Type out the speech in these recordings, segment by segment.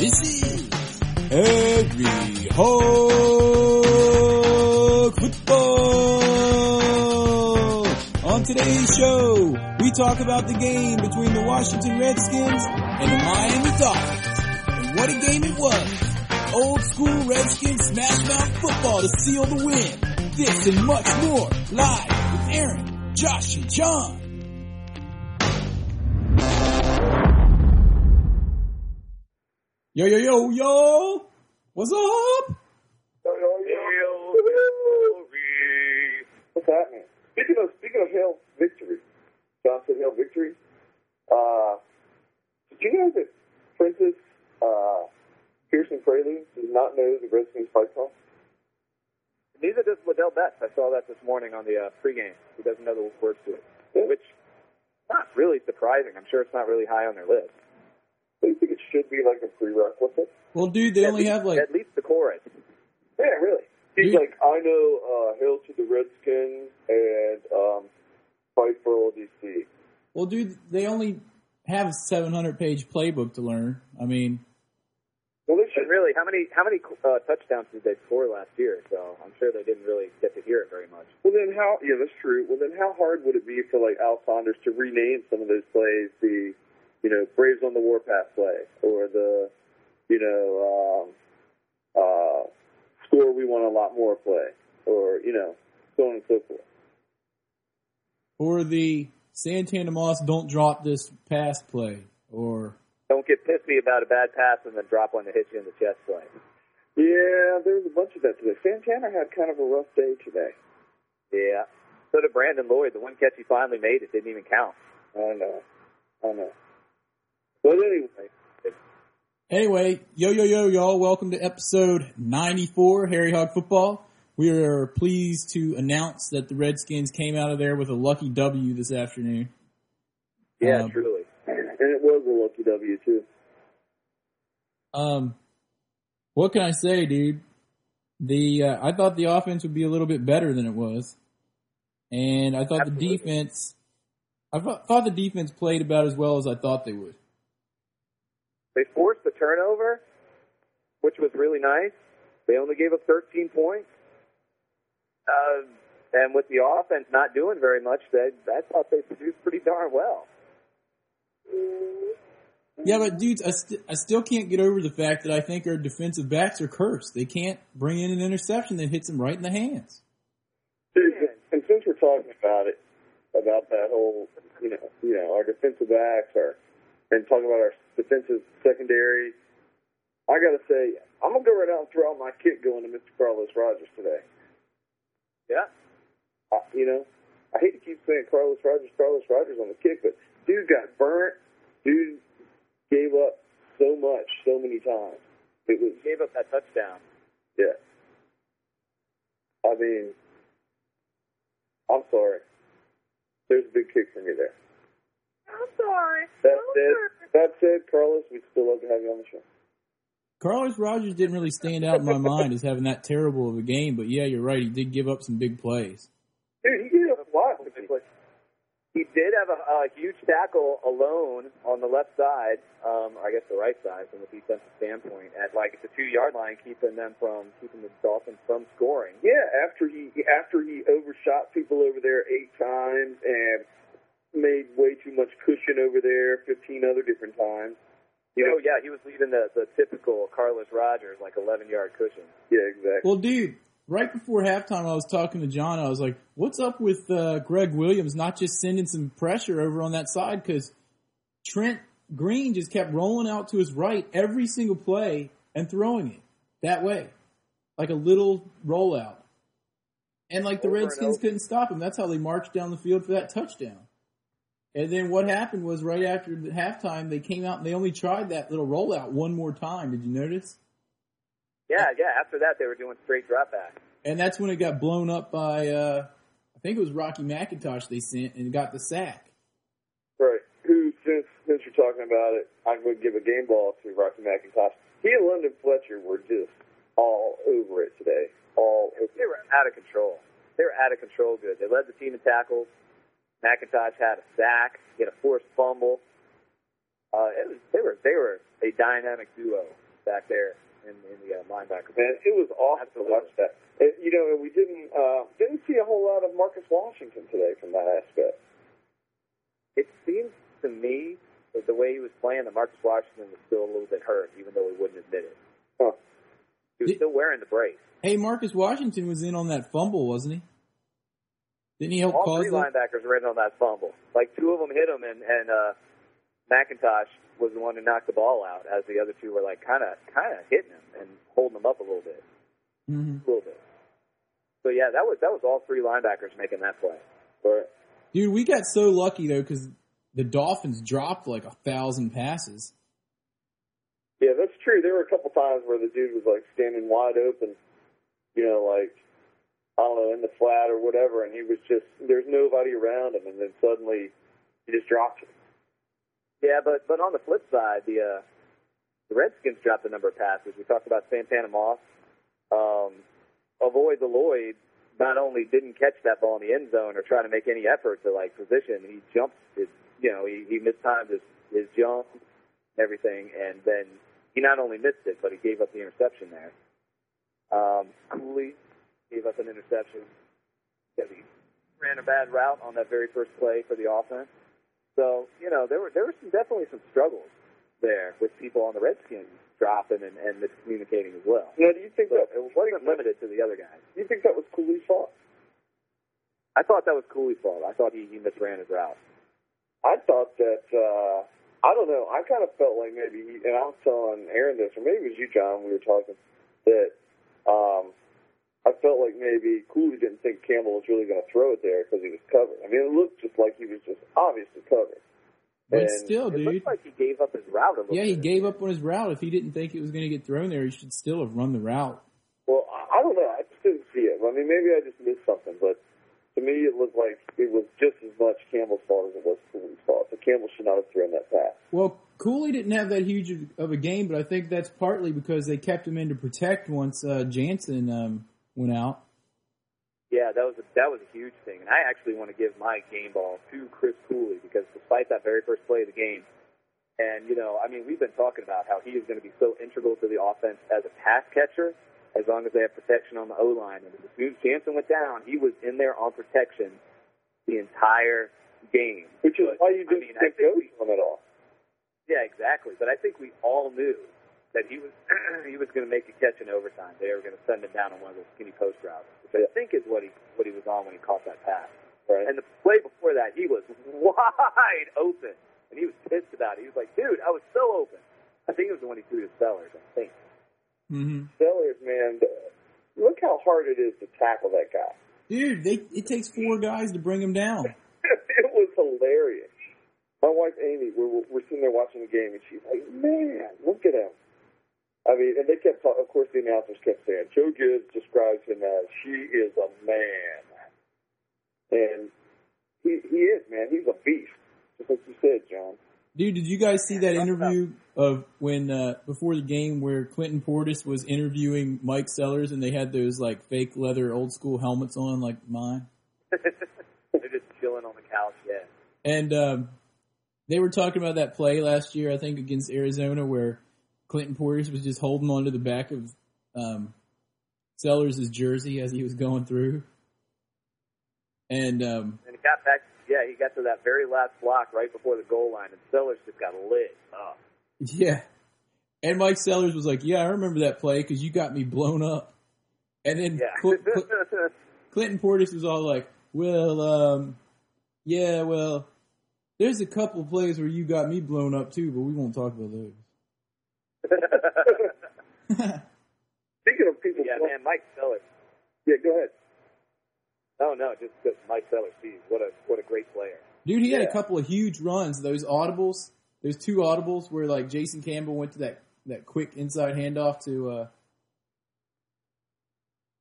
This is Every Hog Football. On today's show, we talk about the game between the Washington Redskins and the Miami Dolphins. And what a game it was. Old school Redskins smash mouth football to seal the win. This and much more live with Aaron, Josh, and John. Yo, yo, yo, yo! What's up? Yo, yo, yo. What's happening? Speaking of speaking of Hail Victory, Johnson Hail Victory. Uh, did you know that Princess uh, Pierson Prioleau does not know the Redskins fight song? Neither does Ladell Betts. I saw that this morning on the uh, pregame. He doesn't know the words to it, Yeah. which not really surprising. I'm sure it's not really high on their list. Do you think it should be like a prerequisite? Well, dude, they At only least- have like at least the chorus. Yeah, really. He's Dude. like, I know uh, Hail to the Redskins and um, fight for all DC. Well, dude, they only have a 700 page playbook to learn. I mean, Well, they should really, how many how many uh, touchdowns did they score last year? So I'm sure they didn't really get to hear it very much. Well, then how? Yeah, that's true. Well, then how hard would it be for like Al Saunders to rename some of those plays the, you know, Braves on the Warpath play or the, you know, um, uh, score we want a lot more play or you know, so on and so forth. or the Santana Moss don't drop this pass play, or Don't get pissy about a bad pass and then drop one to hit you in the chest play. Yeah, there was a bunch of that today. Santana had kind of a rough day today. Yeah. So did Brandon Lloyd. The one catch he finally made, it didn't even count. I know, I know. But anyway, Anyway, yo, yo, yo, y'all, welcome to episode 94, Harry Hog Football. We are pleased to announce that the Redskins came out of there with a lucky W this afternoon. Yeah, Um, truly. and it was a lucky W too. Um, what can I say, dude? The uh, I thought the offense would be a little bit better than it was, and I thought Absolutely. the defense. I thought, thought the defense played about as well as I thought they would. They forced the turnover, which was really nice. They only gave up 13 points. Uh, and with the offense not doing very much, they, I thought they produced pretty darn well. Yeah, but dudes, I, st- I still can't get over the fact that I think our defensive backs are cursed. They can't bring in an interception that hits them right in the hands. Dude, and since we're talking about it, about that whole, you know, you know, our defensive backs are, and talking about our defensive secondary, I gotta say, I'm gonna go right out and throw out my kick going to Mr. Carlos Rogers today. Yeah. I, you know, I hate to keep saying Carlos Rogers, Carlos Rogers on the kick, but dude got burnt. Dude gave up so much, so many times. It was, Gave up that touchdown. yeah. I mean, I'm sorry. There's a big kick for me there. I'm sorry. That said, that said, Carlos, we'd still love to have you on the show. Carlos Rogers didn't really stand out in my mind as having that terrible of a game, but yeah, you're right. He did give up some big plays. Dude, he gave up a lot. with me. He did have a, a huge tackle alone on the left side, um, or I guess the right side from a defensive standpoint, at like the two yard line, keeping them from keeping the Dolphins from scoring. Yeah, after he after he overshot people over there eight times and made way too much cushion over there fifteen other different times. You know, Oh yeah, he was leaving the the typical Carlos Rogers like 11 yard cushion. yeah, exactly. Well, dude, right before halftime, I was talking to John. I was like, "What's up with uh, Gregg Williams not just sending some pressure over on that side?" Because Trent Green just kept rolling out to his right every single play and throwing it that way, like a little rollout. And like the Over Redskins couldn't stop him. That's how they marched down the field for that touchdown. And then what happened was right after the halftime, they came out and they only tried that little rollout one more time. Did you notice? Yeah, yeah. After that, they were doing straight drop back. And that's when it got blown up by, uh, I think it was Rocky McIntosh they sent and got the sack. Right. Who, since since you're talking about it, I'm going to give a game ball to Rocky McIntosh. He and London Fletcher were just all over it today. All over. They were out of control. They were out of control. Good. They led the team in tackles. McIntosh had a sack. He had a forced fumble. Uh, it was, they were they were a dynamic duo. back there in, in the uh, linebacker. Man, it was awesome to watch that. It, you know, we didn't uh, didn't see a whole lot of Marcus Washington today from that aspect. It seems to me that the way he was playing, that Marcus Washington was still a little bit hurt, even though he wouldn't admit it. Huh. He was still wearing the brace. Hey, Marcus Washington was in on that fumble, wasn't he? Didn't he help All cause three that? linebackers were in on that fumble. Like two of them hit him, and and uh, McIntosh was the one who knocked the ball out, as the other two were like kind of kind of hitting him and holding him up a little bit, hmm a little bit. So yeah, that was that was all three linebackers making that play. But Dude, we got so lucky though because the Dolphins dropped like a thousand passes. yeah, that's true. There were a couple times where the dude was like standing wide open, you know, like Don't know, in the flat or whatever, and he was just there's nobody around him, and then suddenly he just dropped it. Yeah, but but on the flip side, the uh, the Redskins dropped a number of passes. We talked about Santana Moss. Um, Avoid the Lloyd not only didn't catch that ball in the end zone or try to make any effort to like position, he jumped. His, you know, he, he mistimed his his jump, everything, and then he not only missed it, but he gave up the interception there. Um, Cooley gave up an interception because he ran a bad route on that very first play for the offense. So you know there were there were some definitely some struggles there with people on the Redskins dropping and, and miscommunicating as well. Now, do you think So that it wasn't limited to the other guys. Do you think that was Cooley's fault? I thought that was Cooley's fault. I thought he, he misran his route. I thought that uh I don't know. I kind of felt like maybe, he, and I was telling Aaron this, or maybe it was you, John. We were talking that um I felt like maybe Cooley didn't think Campbell was really going to throw it there because he was covered. I mean, it looked just like he was just obviously covered. But And still, It dude. looks like he gave up his route a little Yeah, he bit. gave up on his route. If he didn't think it was going to get thrown there, he should still have run the route. Well, I I don't know. I just didn't see it. I mean, maybe I just missed something, but to me, it looked like it was just as much Campbell's fault as it was Cooley's fault. So Campbell should not have thrown that pass. Well, Cooley didn't have that huge of a game, but I think that's partly because they kept him in to protect once uh, Jansen um, went out. Yeah, that was a, that was a huge thing, and I actually want to give my game ball to Chris Cooley because despite that very first play of the game, and you know, I mean, we've been talking about how he is going to be so integral to the offense as a pass catcher, as long as they have protection on the O line. And as soon as Jansen went down, he was in there on protection the entire game. Which is But, why you didn't mean, I think think we- to him at all. Yeah, exactly. But I think we all knew that he was he was going to make a catch in overtime. They were going to send him down on one of those skinny post routes, which I think is what he what he was on when he caught that pass. Right. And the play before that, he was wide open, and he was pissed about it. He was like, "Dude, I was so open." I think it was the one he threw to Sellers. I think. Mm-hmm. Sellers, man, look how hard it is to tackle that guy. Dude, they, it takes four guys to bring him down. it was hilarious. My wife Amy, we're we're sitting there watching the game, and she's like, "Man, look at him." I mean, and they kept, talk- of course, the announcers kept saying, "Joe Gibbs describes him as she is a man," and he he is, man. He's a beast, just like you said, John. Dude, did you guys see that interview of when uh, before the game where Clinton Portis was interviewing Mike Sellers and they had those like fake leather old school helmets on like mine? They're just chilling on the couch. Yeah. And um, they were talking about that play last year, I think, against Arizona, where Clinton Portis was just holding onto the back of um, Sellers' jersey as he was going through. And um, And he got back. Yeah, he got to that very last block right before the goal line, and Sellers just got lit up. yeah, and Mike Sellers was like, "Yeah, I remember that play because you got me blown up." And then Yeah. Cl- Cl- Clinton Portis was all like, "Well, um, yeah, well, there's a couple plays where you got me blown up too, but we won't talk about those." Speaking of people, yeah, man, Mike Sellers. yeah, go ahead. No, no, just because Mike Sellers. Geez, what a what a great player. Dude, he had a couple of huge runs. Those audibles, those two audibles where like Jason Campbell went to that that quick inside handoff to uh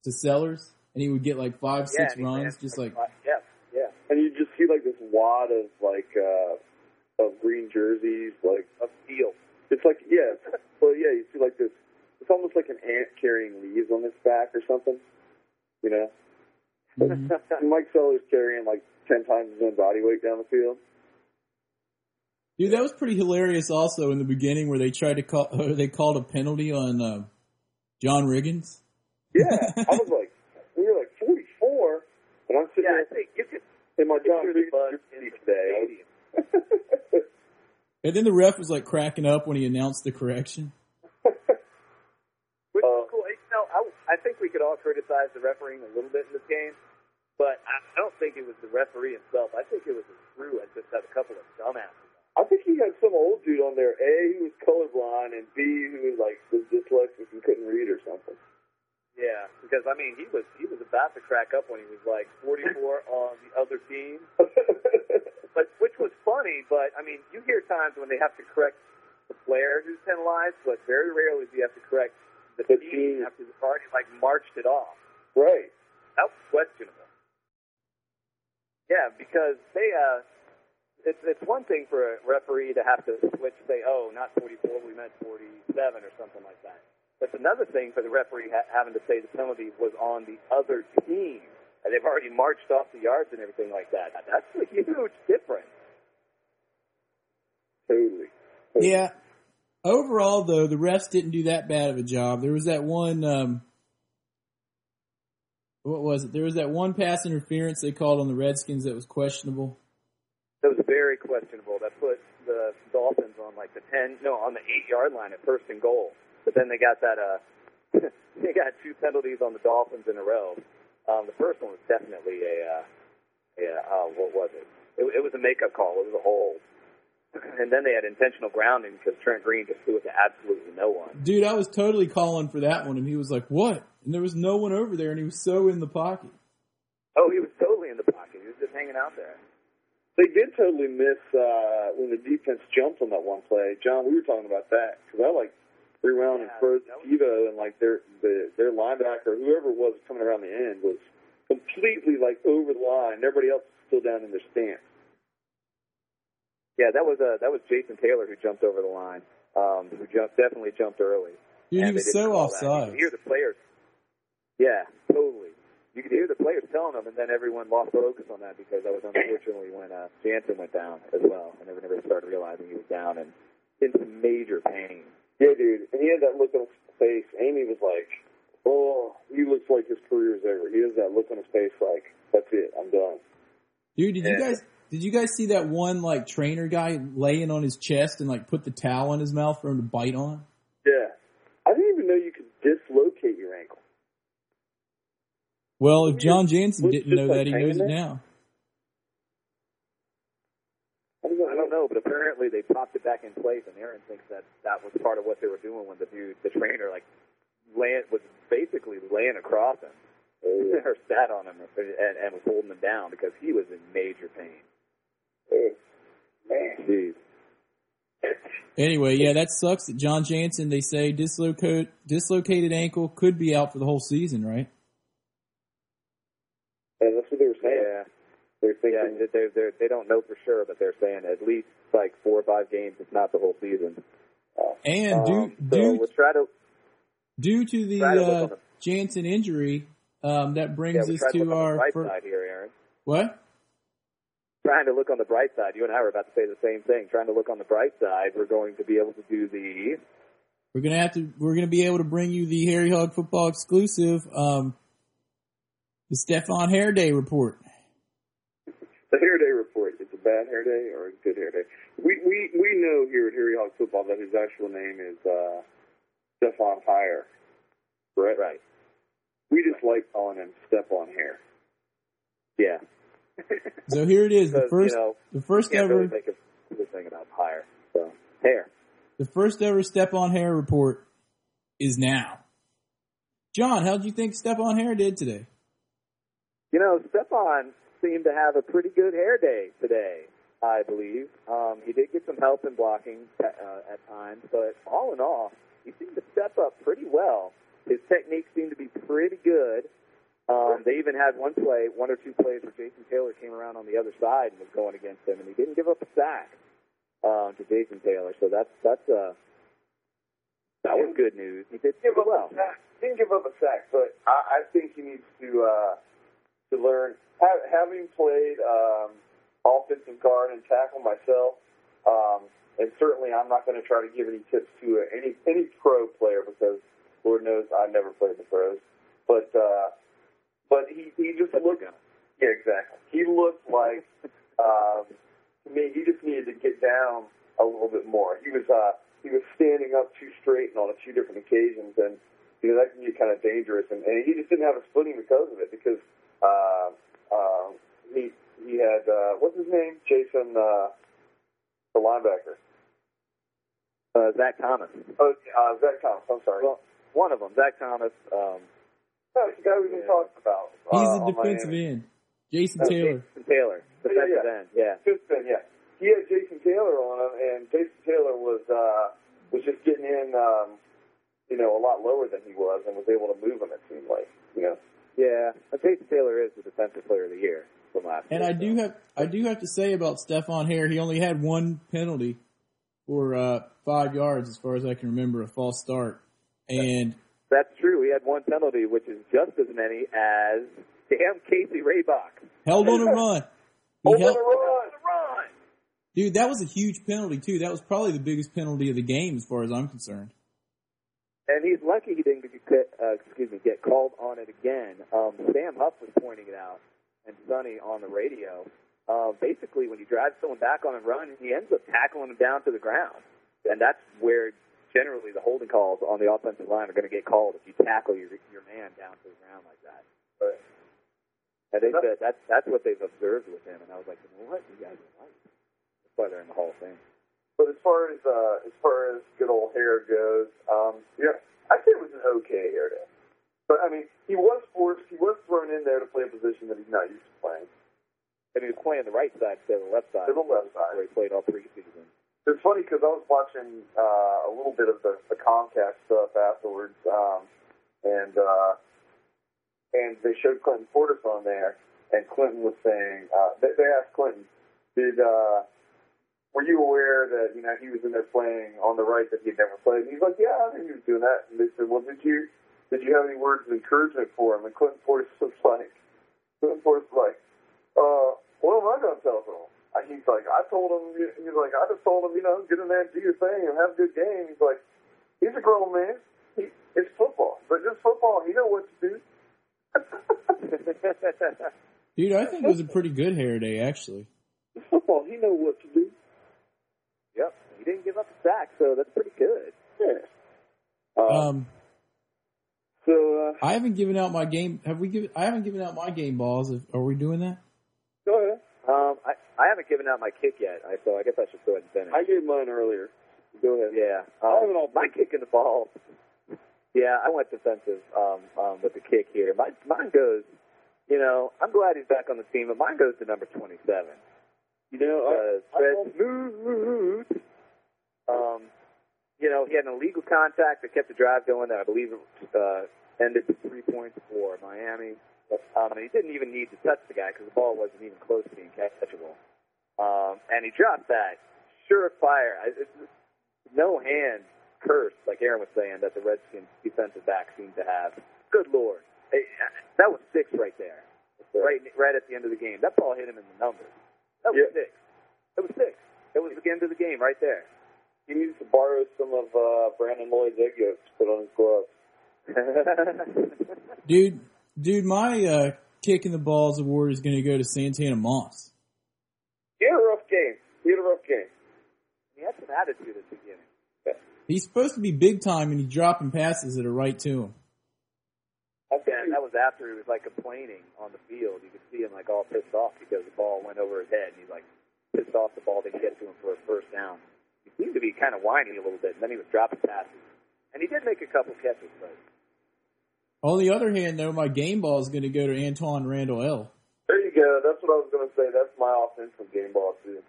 to Sellers, and he would get like five, yeah, six runs, just like yeah, yeah, And you just see like this wad of like uh of green jerseys, like of steel. it's like yeah, well yeah, you see like this. It's almost like an ant carrying leaves on its back or something, you know. mhm. Mike Sellers carrying like ten times his own body weight down the field. Dude, that was pretty hilarious. Also, in the beginning, where they tried to call, or they called a penalty on uh, John Riggins. Yeah, I was like, we were like 44, and I'm sitting Yeah, I there think you could in my John hear the Big buzz in Jersey the today. I stadium. was- And then the ref was like cracking up when he announced the correction. Which Uh, is cool. You know, I, I think we could all criticize the refereeing a little bit in this game, but I don't think it was the referee himself. I think it was the crew and just had a couple of dumbasses. I think he had some old dude on there. A, who was colorblind, and B, who was like was dyslexic and couldn't read or something. Yeah, because I mean, he was he was about to crack up when he was like 44 on the other team, but which was funny. But I mean, you hear times when they have to correct the player who's penalized, but very rarely do you have to correct the, The team team. after the party like marched it off. right. That was questionable. Yeah, because they uh it's it's one thing for a referee to have to switch say, oh, not 44, we meant 47 or something like that. It's another thing for the referee ha- having to say the penalty was on the other team. And they've already marched off the yards and everything like that. That's a huge difference. Totally. Yeah. Overall, though, the refs didn't do that bad of a job. There was that one. Um, what was it? There was that one pass interference they called on the Redskins that was questionable. That was very questionable. That put the Dolphins on like the 10, no, on the 8 yard line at first and goal. But then they got that, uh, they got two penalties on the Dolphins in a row. Um, the first one was definitely a, uh, a, uh, what was it? it? It was a makeup call. It was a hold. And then they had intentional grounding because Trent Green just threw it to absolutely no one. Dude, I was totally calling for that one, and he was like, "What?" And there was no one over there, and he was so in the pocket. Oh, he was totally in the pocket. He was just hanging out there. They did totally miss uh, when the defense jumped on that one play. John, we were talking about that because I like rewound and Yeah, froze that Devo and like their the, their linebacker, whoever was coming around the end, was completely like over the line. Everybody else was still down in their stance. Yeah, that was uh, that was Jason Taylor who jumped over the line. Um, who jumped definitely jumped early. Dude, he was so call that. You could hear the players. Yeah, totally. You could hear the players telling them, and then everyone lost focus on that because that was unfortunately when uh, Jansen went down as well, and everyone started realizing he was down and in some major pain. Yeah, dude. And he had that look on his face. Amy was like, "Oh, he looks like his career is over." He has that look on his face, like, "That's it, I'm done." Dude, did you guys did you guys see that one like trainer guy laying on his chest and like put the towel in his mouth for him to bite on? Yeah, I didn't even know you could dislocate your ankle. Well, if Jon Jansen didn't know like, that, he knows it now. I don't I don't know, but apparently they popped it back in place, and Aaron thinks that that was part of what they were doing when the dude, the trainer, like, laying, was basically laying across him. Oh, or sat on him and, and was holding him down because he was in major pain. oh, man. Jeez. Anyway, yeah, that sucks that Jon Jansen, they say dislocate, dislocated ankle could be out for the whole season, right? And that's what they were saying. Yeah, They're yeah. thinking, They they they don't know for sure, but they're saying at least like four or five games, if not the whole season. And due Um, so due we'll try to due to the uh, the- Jansen injury, um, that brings we us to to our bright fir- side here, Aaron. what? Trying to look on the bright side. You and I were about to say the same thing. Trying to look on the bright side. We're going to be able to do the We're gonna have to. We're gonna be able to bring you the Harry Hog Football exclusive, um, the Stefan Hair Day report. the hair day report. It's a bad hair day or a good hair day. We we we know here at Harry Hog Football that his actual name is uh, Stephon Heyer. Correct. right. We just like calling him Step on Hair. Yeah. So here it is, the first, you know, the first can't ever, really make a good thing about hire. So hair. the first ever Step on Hair report is now. John, how did you think Step on Hair did today? You know, Stefan seemed to have a pretty good hair day today, I believe. Um, he did get some help in blocking uh, at times, but all in all, he seemed to step up pretty well. His technique seemed to be pretty good. Um, they even had one play, one or two plays where Jason Taylor came around on the other side and was going against him, and he didn't give up a sack um, to Jason Taylor. So that's that's uh, that was good news. He did give up well. a sack. Didn't give up a sack, but I, I think he needs to uh, to learn. Having played um, offensive guard and tackle myself, um, and certainly I'm not going to try to give any tips to any any pro player because Lord knows I never played the pros. But uh, but he he just looked. Yeah, exactly. He looked like um, to me. He just needed to get down a little bit more. He was uh, he was standing up too straight and on a few different occasions, and you know that can be kind of dangerous. And, and he just didn't have his footing because of it. Because uh, uh, he he had uh, what's his name? Jason, uh, the linebacker. Uh, Zach Thomas. Oh, uh, Zach Thomas. I'm sorry. Well, one of them, Zach Thomas. Um, no, the guy we've been Yeah. talking about. He's uh, the on defensive end. Jason Uh, Taylor. Jason Taylor, defensive yeah. end. Yeah. Fifth end, yeah. He had Jason Taylor on him, and Jason Taylor was uh, was just getting in, um, you know, a lot lower than he was, and was able to move him. It seemed like, you know. Yeah. Jason Taylor is the defensive player of the year from last And year. I do so. have I do have to say about Stephon Hare, he only had one penalty for uh, five yards, as far as I can remember, a false start. And That's true. He had one penalty, which is just as many as damn Casey Rabach. held on a run. Held, the run. Run! dude, that was a huge penalty too. That was probably the biggest penalty of the game, as far as I'm concerned. And he's lucky he didn't get, uh, excuse me, get called on it again. Um, Sam Huff was pointing it out, and Sonny on the radio. Uh, basically, when you drive someone back on a run, he ends up tackling him down to the ground, and that's where generally the holding calls on the offensive line are going to get called if you tackle your your man down to the ground like that. Right. And they said that's that's what they've observed with him, and I was like, know what, you guys are right. That's why they're in the Hall of Fame. But as far as uh, as far as good old hair goes, um, yeah, I think it was an okay hair day. But I mean, he was forced. He was thrown in there to play a position that he's not used to playing. And he was playing the right side instead of the left side. To the left side. where he played all three seasons. It's funny because I was watching uh, a little bit of the, the Comcast stuff afterwards, um, and uh, and they showed Clinton Portis on there, and Clinton was saying uh, they, they asked Clinton, "Did uh, were you aware that you know he was in there playing on the right that he'd never played?" And he's like, "Yeah, I knew he was doing that." And they said, "Well, did you did you have any words of encouragement for him?" And Clinton Portis was like, Clinton Portis was like, uh, "What am I going to tell him?" He's like, I told him, he's like, I just told him, you know, get in there and do your thing and have a good game. He's like, he's a grown man. He, it's football, but just football. He know what to do. Dude, I think it was a pretty good hair day, actually. Football. He know what to do. Yep. He didn't give up a sack, so that's pretty good. Yeah. Uh, Um, so, uh, I haven't given out my game. Have we given? I haven't given out my game balls. Are we doing that? go ahead. Um, I, I haven't given out my kick yet, I, so I guess I should go ahead and finish. I gave mine earlier. Go ahead. yeah. I Um, have it all my kick in the ball. Yeah, I went defensive um, um, with the kick here. My, mine goes, you know, I'm glad he's back on the team, but mine goes to number 27. You know, I, Uh, I, Fred Smoot. Um, you know, he had an illegal contact that kept the drive going that I believe uh, ended with three points for Miami. Um, and he didn't even need to touch the guy because the ball wasn't even close to being catchable. Um, and he dropped that surefire, I- it's, no hand curse, like Aaron was saying, that the Redskins defensive back seemed to have. Good lord, that was six right there, right, right at the end of the game. That ball hit him in the numbers. That was Yeah. six. That was six. That was the end of the game right there. He needs to borrow some of uh, Brandon Lloyd's egg yolks to put on his gloves. Dude, dude, my uh, kick in the balls award is going to go to Santana Moss. He had a rough game. He had a rough game. he had some attitude at the beginning. He's supposed to be big time, and he's dropping passes that are right to him. And that was after he was like complaining on the field. You could see him like all pissed off because the ball went over his head, and he's like pissed off the ball didn't get to him for a first down. He seemed to be kind of whining a little bit, and then he was dropping passes. And he did make a couple catches, but On the other hand, though, my game ball is going to go to Antwaan Randle El. There you go. That's what I was going to say. That's my offensive game ball too.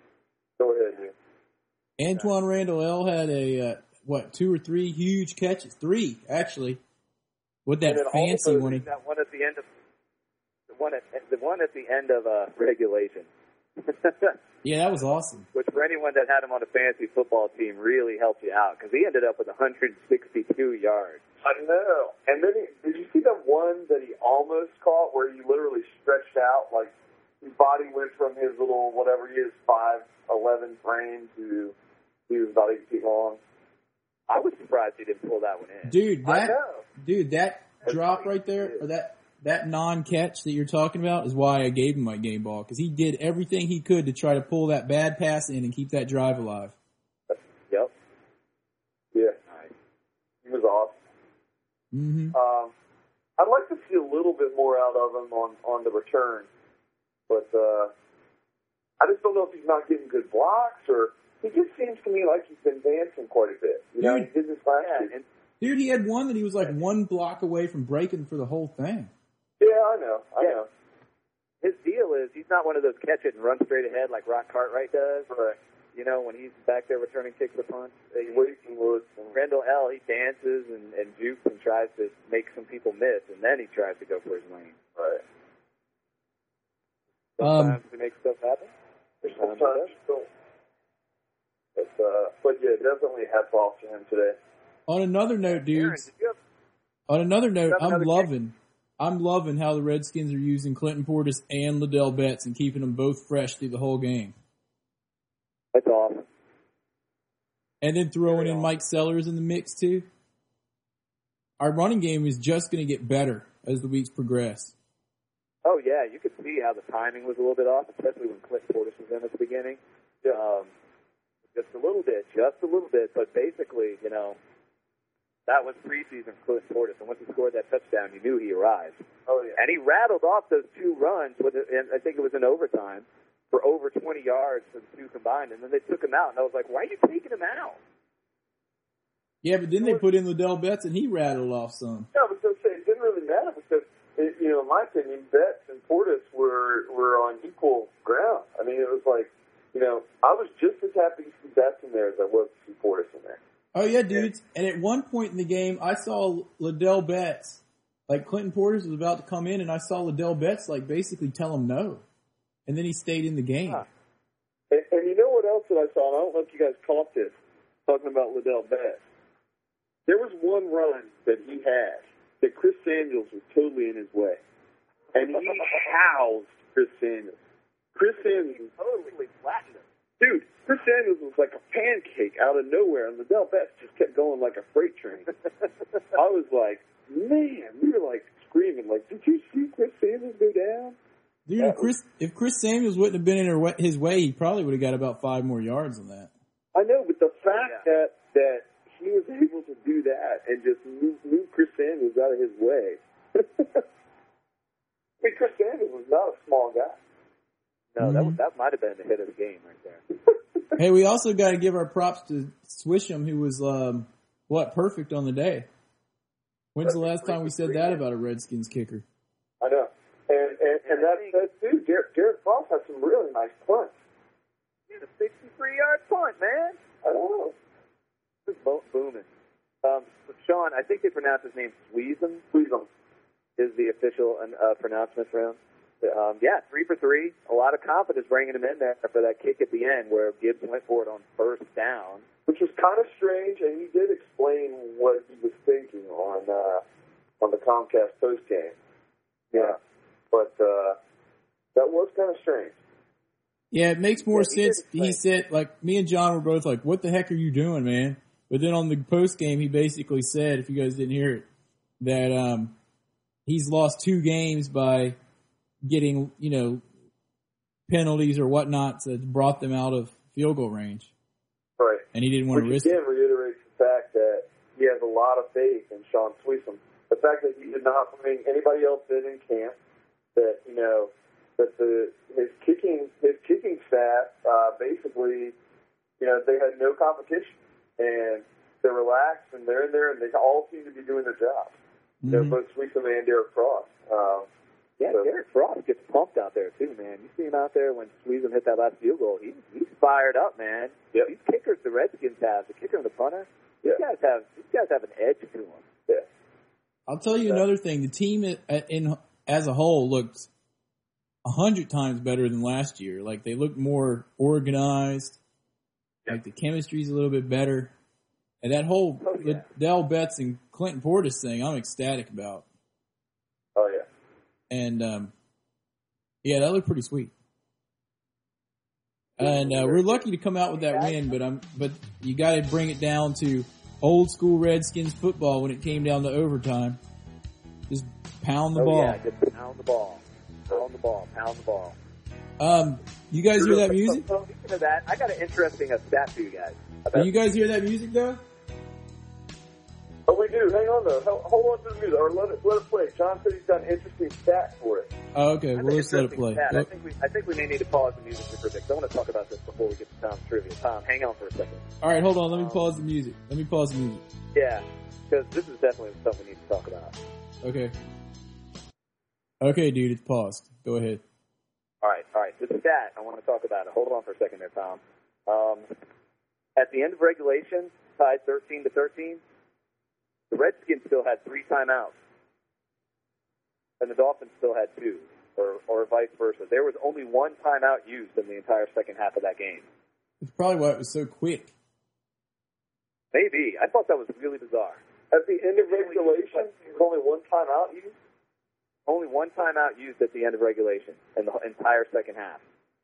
Go ahead, dude. Antwaan Randle El had a uh, what two or three huge catches, three actually, with that fancy one. he- that one at the end of the one at the one at the end of uh, regulation. Yeah, that was awesome. Which for anyone that had him on a fantasy football team really helped you out because he ended up with 162 yards. I know. And then he, did you see the one that he almost caught where he literally stretched out like his body went from his little whatever he is five eleven frame to He was about eight feet long. I was surprised he didn't pull that one in. Dude, I that know. dude, that drop right there, or that that non-catch that you're talking about, is why I gave him my game ball because he did everything he could to try to pull that bad pass in and keep that drive alive. Yep. Yeah, he was awesome. hmm Um, I'd like to see a little bit more out of him on on the return, but uh, I just don't know if he's not getting good blocks or he just seems to me like he's been dancing quite a bit. You know, he did this last Yeah, week. and Dude, he had one that he was like one block away from breaking for the whole thing. Yeah, I know, I Yeah. know. his deal is he's not one of those catch it and run straight ahead like Rock Cartwright does. Right. You know, when he's back there returning kicks or punts. He waits and looks. Randle El. He dances and, and jukes and tries to make some people miss, and then he tries to go for his lane. right. Um, Sometimes he makes stuff happen. Sometimes sometimes he don't. But, uh, but yeah, definitely hats off to him today. On another note, does. Aaron, dudes. did you have On another note, I'm another kick. loving, I'm loving how the Redskins are using Clinton Portis and Ladell Betts and keeping them both fresh through the whole game, That's awesome. and then throwing Very in awesome. Mike Sellers in the mix too. Our running game is just going to get better as the weeks progress. Oh yeah, you could see how the timing was a little bit off, especially when Clint Portis was in at the beginning. Um, just a little bit, just a little bit, but basically, you know, that was preseason for Clint Portis, and once he scored that touchdown, you knew he arrived. Oh yeah. And he rattled off those two runs with, it, and I think it was in overtime, for over 20 yards for the two combined, and then they took him out, and I was like, why are you taking him out? Yeah, but then they put in Ladell Betts and he rattled off some. Yeah, I was going to say it didn't really matter because, it, you know, in my opinion, Betts and Portis were were on equal ground. I mean, it was like, you know, I was just as happy to see Betts in there as I was to see Portis in there. Oh yeah, dudes. And at one point in the game, I saw Ladell Betts, like Clinton Portis was about to come in, and I saw Ladell Betts like basically tell him no, and then he stayed in the game. Huh. And, and you know what else that I saw? And I don't know if you guys caught this. Talking about Ladell Betts, there was one run that he had that Chris Samuels was totally in his way, and he housed Chris Samuels. Chris Samuels Totally flattened him. Dude, Chris Samuels was like a pancake out of nowhere, and Ladell Betts just kept going like a freight train. I was like, man, we were like screaming, like, did you see Chris Samuels go down? Dude, if Chris if Chris Samuels wouldn't have been in his way, he probably would have got about five more yards on that. I know, but the oh, fact Yeah. that that he was able to do that and just move, move Chris Samuels out of his way. I mean, Chris Samuels was not a small guy. No, that Mhm. was, that might have been the hit of the game right there. Hey, we also got to give our props to Suisham, who was um, what perfect on the day. When's the last time we said that about a Redskins kicker? I know. And and, and that's, that's dude, Garrett, Garrett Frost had some really nice punts. He had a 63 yard punt, man. I don't know. Just bo- booming. Um, so Sean, I think they pronounce his name Sweezum Please don't. is the official uh, pronouncement for him. Um, yeah, three for three. A lot of confidence bringing him in there for that kick at the end where Gibbs went for it on first down. which was kind of strange, and he did explain what he was thinking on uh, on the Comcast post game. Yeah, but uh, that was kind of strange. Yeah, it makes more Yeah, sense. He explain. said, like, me and John were both like, what the heck are you doing, man? But then on the post game, he basically said, if you guys didn't hear it, that um, he's lost two games by getting, you know, penalties or whatnot that brought them out of field goal range. Right. And he didn't want Which to risk it. again reiterates the fact that he has a lot of faith in Shaun Suisham. The fact that he did not, bring anybody else did in camp, that, you know, that the his kicking his kicking staff uh, basically, you know, they had no competition and they're relaxed and they're in there and they all seem to be doing their job. Know, Mhm. both Sweesom and Derrick Frost. Um, Yeah, So- Derrick Frost gets pumped out there too, man. You see him out there when Suisham hit that last field goal. He's he's fired up, man. Yep. These kickers the Redskins have, the kicker and the punter, these Yeah. guys have these guys have an edge to them. yeah. I'll tell you another thing. The team in, in as a whole looked a hundred times better than last year. Like they looked more organized. Like the chemistry's a little bit better. And that whole Oh, yeah. Ladell Betts and Clinton Portis thing, I'm ecstatic about. And um, yeah, that looked pretty sweet. And uh, we're lucky to come out with that win, but I'm but you got to bring it down to old school Redskins football when it came down to overtime. Just pound the oh, ball. Yeah, just pound the ball, pound the ball, pound the ball. Um, you guys hear that music? So, speaking of that, I got an interesting stat for you guys. Do you guys hear that music though? We do. Hang on though. Hold- Hold on to the music, or let it let it play. John said he's got an interesting stat for it. Oh, okay. I Well, think let's let it interesting play. stat. I think we I think we may need to pause the music for a bit. 'cause I want to talk about this before we get to Tom's trivia. Tom, hang on for a second. All right, hold on. Let me pause the music. Let me pause the music. Yeah, because this is definitely something we need to talk about. Okay. Okay, dude, it's paused. Go ahead. All right, all right. This stat, I want to talk about it. Hold on for a second there, Tom. Um, at the end of regulation, tied 13 to 13, the Redskins still had three timeouts, and the Dolphins still had two, or, or vice versa. There was only one timeout used in the entire second half of that game. It's probably why it was so quick. Maybe. I thought that was really bizarre. At the end of regulation, there's only one timeout used. Only one timeout used at the end of regulation in the entire second half.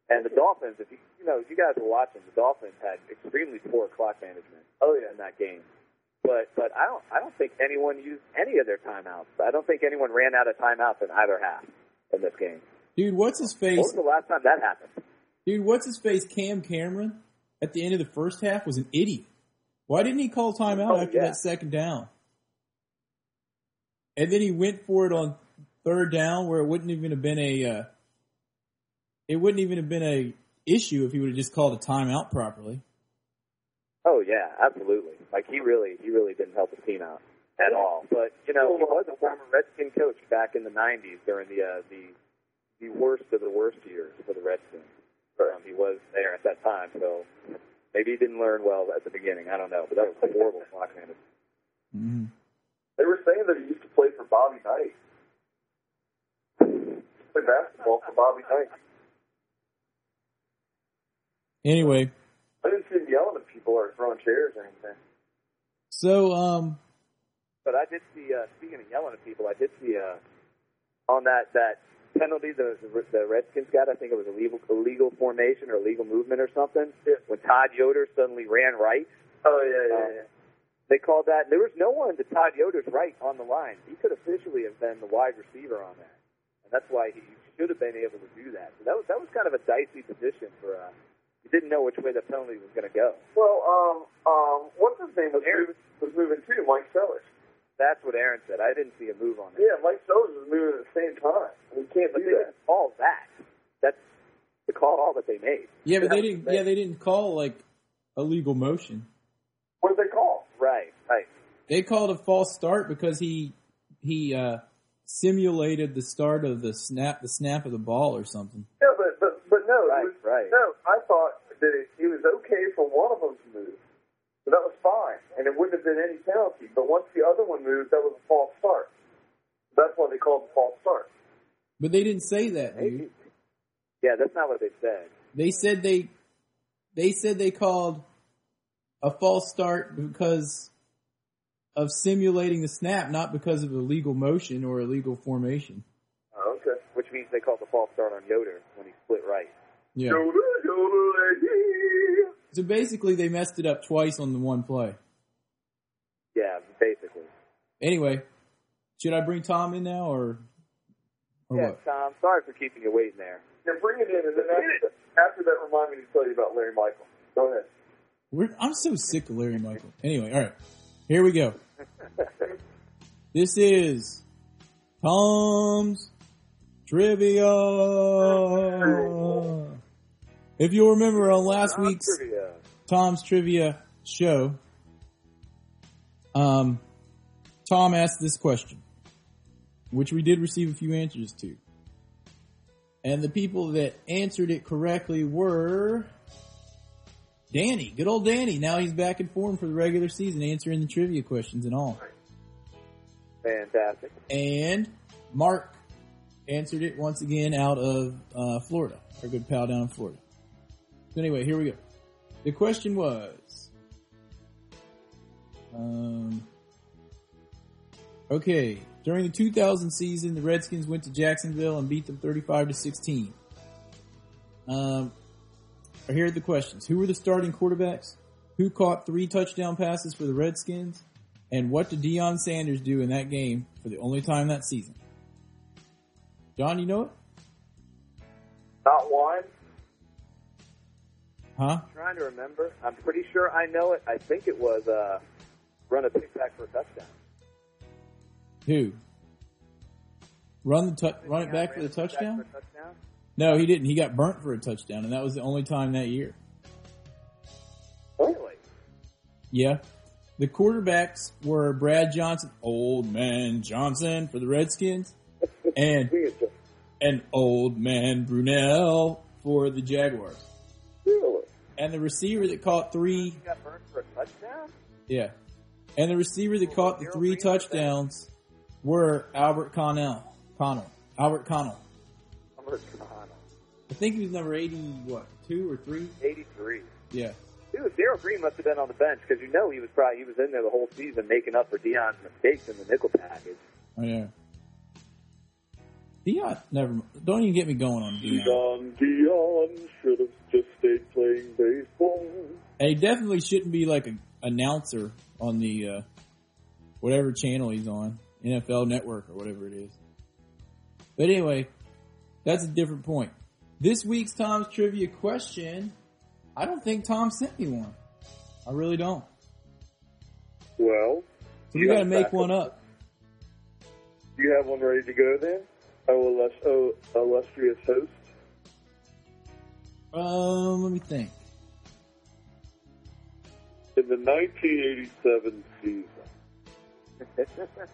And the Dolphins, if you you know, you guys were watching, the Dolphins had extremely poor clock management. Oh yeah, in that game. But but I don't I don't think anyone used any of their timeouts. I don't think anyone ran out of timeouts in either half in this game. Dude, what's his face? When was the last time that happened? Dude, what's his face? Cam Cameron at the end of the first half was an idiot. Why didn't he call timeout Oh, after yeah. that second down? And then he went for it on third down where it wouldn't even have been a uh, it wouldn't even have been a issue if he would have just called a timeout properly. Oh yeah, absolutely. Like he really he really didn't help his team out at all. But you know, he was a former Redskin coach back in the '90s during the uh, the the worst of the worst years for the Redskins. Um, he was there at that time, so maybe he didn't learn well at the beginning. I don't know, but that was horrible clock management. Mm-hmm. They were saying that he used to play for Bobby Knight. Play basketball for Bobby Knight. Anyway, I didn't see him yelling at people or throwing chairs or anything. so um, But I did see. Uh, speaking of yelling at people, I did see uh, on that that penalty the the Redskins got. I think it was illegal illegal formation or illegal movement or something. When Todd Yoder suddenly ran right. Oh yeah, yeah, Um, yeah. They called that. There was no one to Todd Yoder's right on the line. He could officially have been the wide receiver on that, and that's why he should have been able to do that. So that was that was kind of a dicey position for. Uh, you didn't know which way the penalty was going to go. Well, um, um, what's his name was moving, was moving too, Mike Sellers. That's what Aaron said. I didn't see a move on that. Yeah, Mike Sellers was moving at the same time. We can't But do they that. didn't call that. That's the call that they made. yeah, but That they didn't. the Yeah, they didn't call like a legal motion. What did they call? Right, right. They called a false start because he he uh, simulated the start of the snap the snap of the ball or something. Yeah, no, Right, was, right. no. I thought that it, it was okay for one of them to move, so that was fine, and it wouldn't have been any penalty. But once the other one moved, that was a false start. That's why they called it a false start. But they didn't say that, dude. Yeah, that's not what they said. They said they they said they called a false start because of simulating the snap, not because of illegal motion or illegal formation. Oh, okay. Which means they called the false start on Yoder when he split right. Yeah. Yodel, yodel, yeah. So basically, they messed it up twice on the one play. Yeah, basically. Anyway, should I bring Tom in now or or yeah, what? Tom, sorry for keeping you waiting there. Yeah, bring it in, and then after, after that, remind me to tell you about Larry Michael. Go ahead. We're, I'm so sick of Larry Michael. Anyway, all right, here we go. This is Tom's trivia. If you'll remember on last Tom week's trivia. Tom's trivia show, um, Tom asked this question, which we did receive a few answers to. And the people that answered it correctly were Danny, good old Danny. Now he's back in form for the regular season, answering the trivia questions and all. Fantastic. And Mark answered it once again out of uh, Florida, our good pal down in Florida. Anyway, here we go. The question was, um, okay, during the 2000 season, the Redskins went to Jacksonville and beat them 35 to 16. Um, here are the questions. Who were the starting quarterbacks? Who caught three touchdown passes for the Redskins? And what did Deion Sanders do in that game for the only time that season? John, you know it? Not one. Huh? I'm trying to remember. I'm pretty sure I know it. I think it was uh, run a pick back for a touchdown. Who? Run the tu- run it back for the a pick back touchdown? for a touchdown? No, he didn't. He got burnt for a touchdown, and that was the only time that year. Really? Yeah. The quarterbacks were Brad Johnson, old man Johnson for the Redskins, and and old man Brunell for the Jaguars. Really. And the receiver that caught three, got burned for a touchdown? yeah. And the receiver that caught the three touchdowns were Albert Connell. Connell. Albert Connell. Number Connell. I think he was number 80, what, two or three? 83. Yeah. Dude, Darrell Green must have been on the bench because you know he was probably he was in there the whole season making up for Deion's mistakes in the nickel package. Oh, yeah. Deion, never, don't even get me going on Deion. Don Deion should have just stayed playing baseball. And he definitely shouldn't be like an announcer on the uh, whatever channel he's on, NFL Network or whatever it is. But anyway, that's a different point. This week's Tom's trivia question, I don't think Tom sent me one. I really don't. Well, So we got to make one up. you have one ready to go then? Oh illustrious host. Um, let me think. In the 1987 season,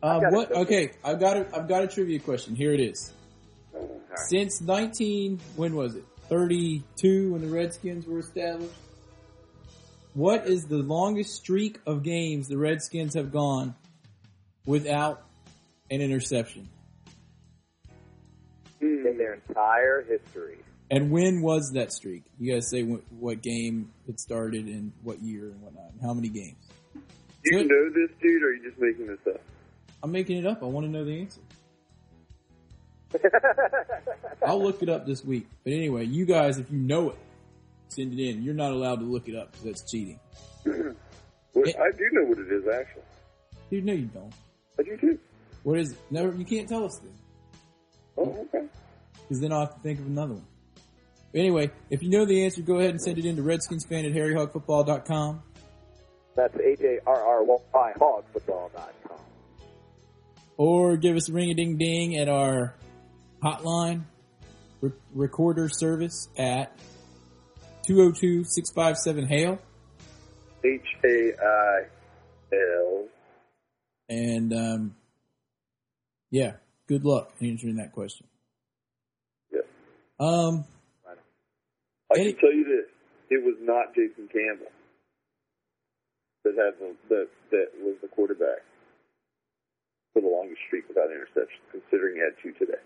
Uh, what? Okay, I've got a, I've got a trivia question. Here it is. Since 19, when was it? 32 when the Redskins were established. What is the longest streak of games the Redskins have gone without an interception? In their entire history. And when was that streak? You guys say what, what game it started and what year and whatnot. And how many games? do you Good. know this dude, or are you just making this up? I'm making it up. I want to know the answer. I'll look it up this week. But anyway, you guys, if you know it, send it in. You're not allowed to look it up because that's cheating. Well, It- I do know what it is, actually. Dude, no, you don't. I do too. What is it? Never. You can't tell us then. Oh, okay. because then I'll have to think of another one. Anyway, if you know the answer, go ahead and send it in to redskinsfan at harryhogfootball.com. That's H-A-R-R-Y hogfootball.com. or give us a ring a ding ding at our hotline re- recorder service at 202 657 HAIL. H A I L. And, um, yeah, good luck answering that question. Yeah. Um, I can tell you this: it was not Jason Campbell that had the, that that was the quarterback for the longest streak without interception, considering he had two today.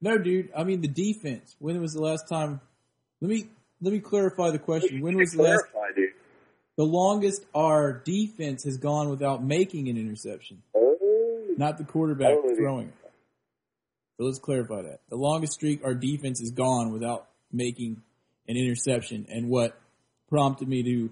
no, dude, I mean the defense. When was the last time? Let me, let me clarify the question. When was the last, dude? the longest our defense has gone without making an interception? Oh, not the quarterback Oh, throwing it. So let's clarify that. The longest streak our defense has gone without making an interception, and what prompted me to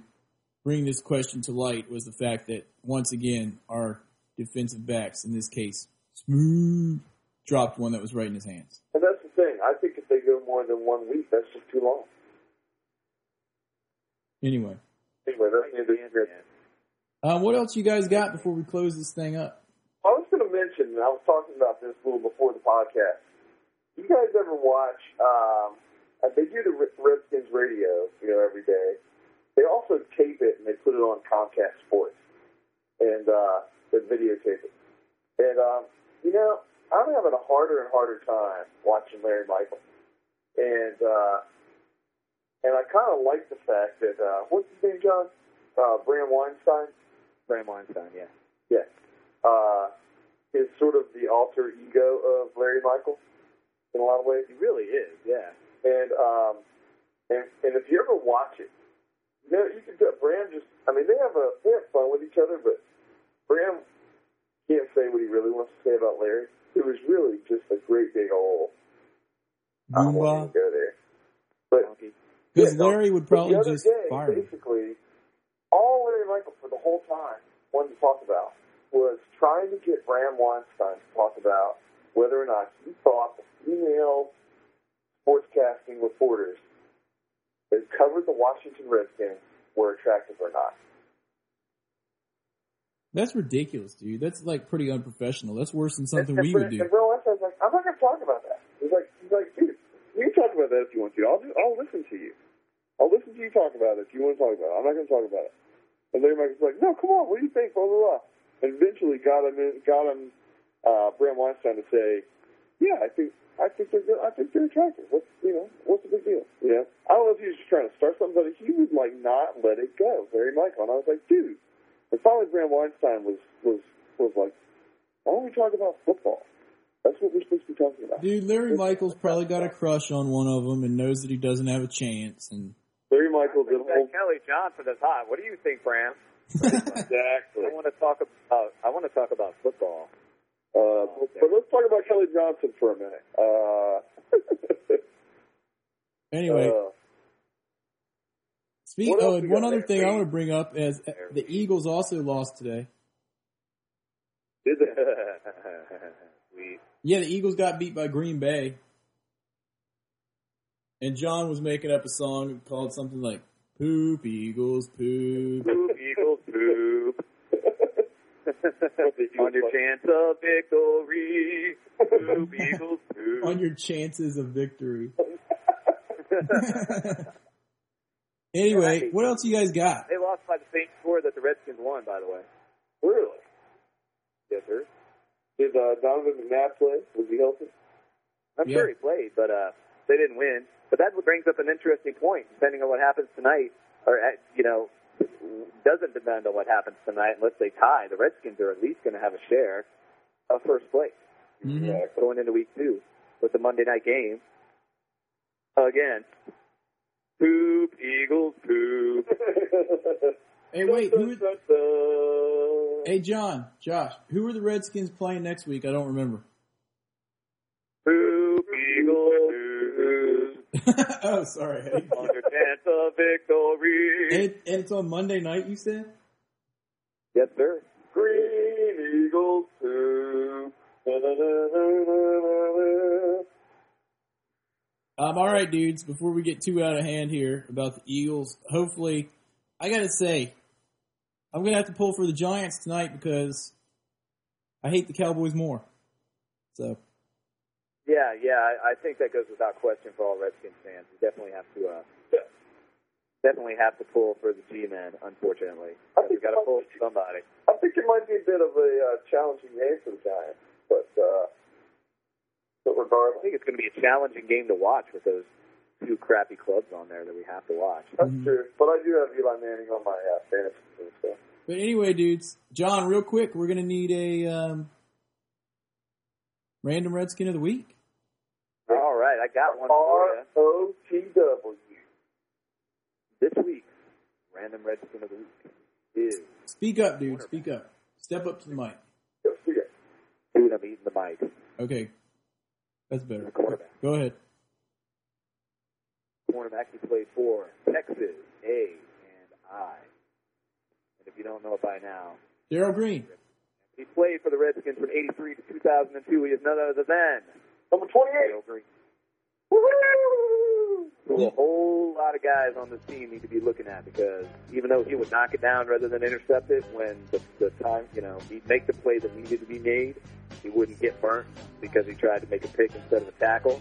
bring this question to light was the fact that once again our defensive backs, in this case, Smoot, dropped one that was right in his hands. and that's the thing. I think if they go more than one week, that's just too long. Anyway, Anyway, that's the end um, what else you guys got before we close this thing up? I was going to mention, and I was talking about this a little before the podcast. You guys ever watch? Um, uh, they do the Redskins radio, you know, every day. They also tape it and they put it on Comcast Sports, and uh, they videotape it. And um, you know, I'm having a harder and harder time watching Larry Michael, and uh, and I kind of like the fact that uh, what's his name, John? Uh, Bram Weinstein. Bram Weinstein, yeah. Yeah. Uh, is sort of the alter ego of Larry Michael in a lot of ways. He really is, yeah. And um, and and if you ever watch it, you know, you can tell Bram just. I mean, they have a they have fun with each other, but Bram can't say what he really wants to say about Larry. It was really just a great big old. I don't want to go there. But Because Yeah, Larry would but probably the other just day, fire him. basically, all Larry Michael for the whole time wanted to talk about was trying to get Bram Weinstein to talk about whether or not he thought the female sportscasting reporters that covered the Washington Redskins were attractive or not. That's ridiculous, dude. That's like pretty unprofessional. That's worse than something and, we and, would do. And Bram Weinstein's like, I'm not going to talk about that. He's like, he's like, dude, you can talk about that if you want to. I'll, do, I'll listen to you. I'll listen to you talk about it if you want to talk about it. I'm not going to talk about it. And Larry Michael's like, no, come on, what do you think? Blah blah blah. And eventually got him, in, got him, uh, Bram Weinstein to say, yeah, I think, I think they're, good. I think they're attractive. What's, you know, what's the big deal? You know, I don't know if he was just trying to start something, but he would like not let it go, Larry Michael. And I was like, dude. And finally, Bram Weinstein was was was like, why don't we talk about football? That's what we're supposed to be talking about. Dude, Larry Michael's probably got a crush on one of them and knows that he doesn't have a chance. And Larry Michael did a whole Kelly Johnson is hot. What do you think, Bram? exactly. I want to talk about. I want to talk about football. Uh, but let's talk about Kelly Johnson for a minute. Uh, anyway, uh, speak. Oh, one other thing I want to bring up is the Eagles also lost today. did they? Yeah, the Eagles got beat by Green Bay. And John was making up a song called something like "Poop Eagles Poop." Poop Eagles poop on your chance of victory. Poop Eagles poop. on your chances of victory. anyway, what else you guys got? They lost by the same score that the Redskins won, by the way. Really? Yes, sir. Did uh, Donovan McNabb play? Was he healthy? I'm Yeah. sure he played, but uh, they didn't win. But that brings up an interesting point. Depending on what happens tonight, or you know, doesn't depend on what happens tonight. Unless they tie, the Redskins are at least going to have a share of first place Mhm. Yeah. going into week two with the Monday night game. Again, poop Eagles poop. Hey, wait, who? Hey, John, Josh, who are the Redskins playing next week? I don't remember. Poop Eagles poop. oh, sorry. On your of victory. And, and it's on Monday night, you said? Yes, sir. Green da, da. Um, all right, dudes. Before we get too out of hand here about the Eagles, hopefully, I gotta say, I'm gonna have to pull for the Giants tonight because I hate the Cowboys more. So Yeah, yeah, I, I think that goes without question for all Redskins fans. You definitely have to, uh, definitely have to pull for the G-men. Unfortunately, I think we got to it pull might for somebody. I think it might be a bit of a uh, challenging game for the Giants, but uh, but I think it's going to be a challenging game to watch with those two crappy clubs on there that we have to watch. that's Mhm. true. But I do have Eli Manning on my uh, fantasy team, so But anyway, dudes, John, real quick, we're gonna need a um, random Redskin of the week. All right, I got one R for O T W. you this week. Random Redskin of the week is Speak up, dude. Speak up. Step up to the mic. Yes, dude. I'm eating the mic. Okay, that's better. Quarterback. Go ahead. cornerback he played for Texas A and I. And if you don't know it by now, Darrell Green. he played for the Redskins from '83 to 2002. He is none other than Number twenty-eight. Dale Green. Woo-hoo! So a whole lot of guys on this team need to be looking at because even though he would knock it down rather than intercept it when the, the time, you know, he'd make the play that needed to be made. He wouldn't get burnt because he tried to make a pick instead of a tackle.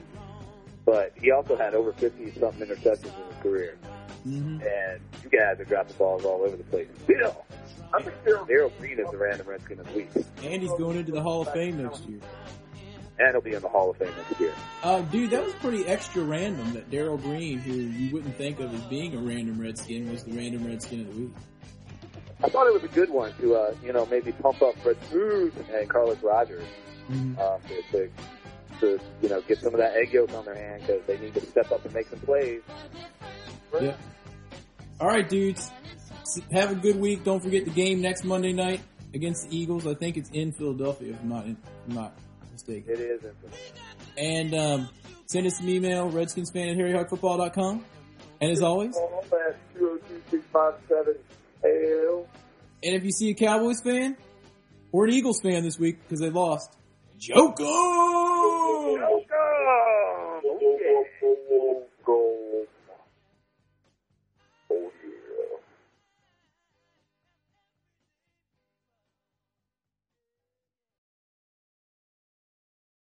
But he also had over 50 something interceptions in his career. hmm And you guys are dropping balls all over the place. Still, I think they're Darrell Green is the random Redskin of the week. And he's going into the Hall of Fame next year. And he'll be in the Hall of Fame next year. Uh, dude, that was pretty extra random that Darrell Green, who you wouldn't think of as being a random Redskin, was the random Redskin of the week. I thought it was a good one to, uh, you know, maybe pump up Fred Smoot and Carlos Rogers. Mhm. um, to, to, to you know get some of that egg yolk on their hand because they need to step up and make some plays. Yep. All right, dudes. Have a good week. Don't forget the game next Monday night against the Eagles. I think it's in Philadelphia, if I'm not, if I'm not mistaken. It is. interesting. And um, Send us an email, redskinsfan at harryhogfootball.com. And as always, Call at 202-657 AL. and if you see a Cowboys fan or an Eagles fan this week because they lost, joke 'em! Welcome!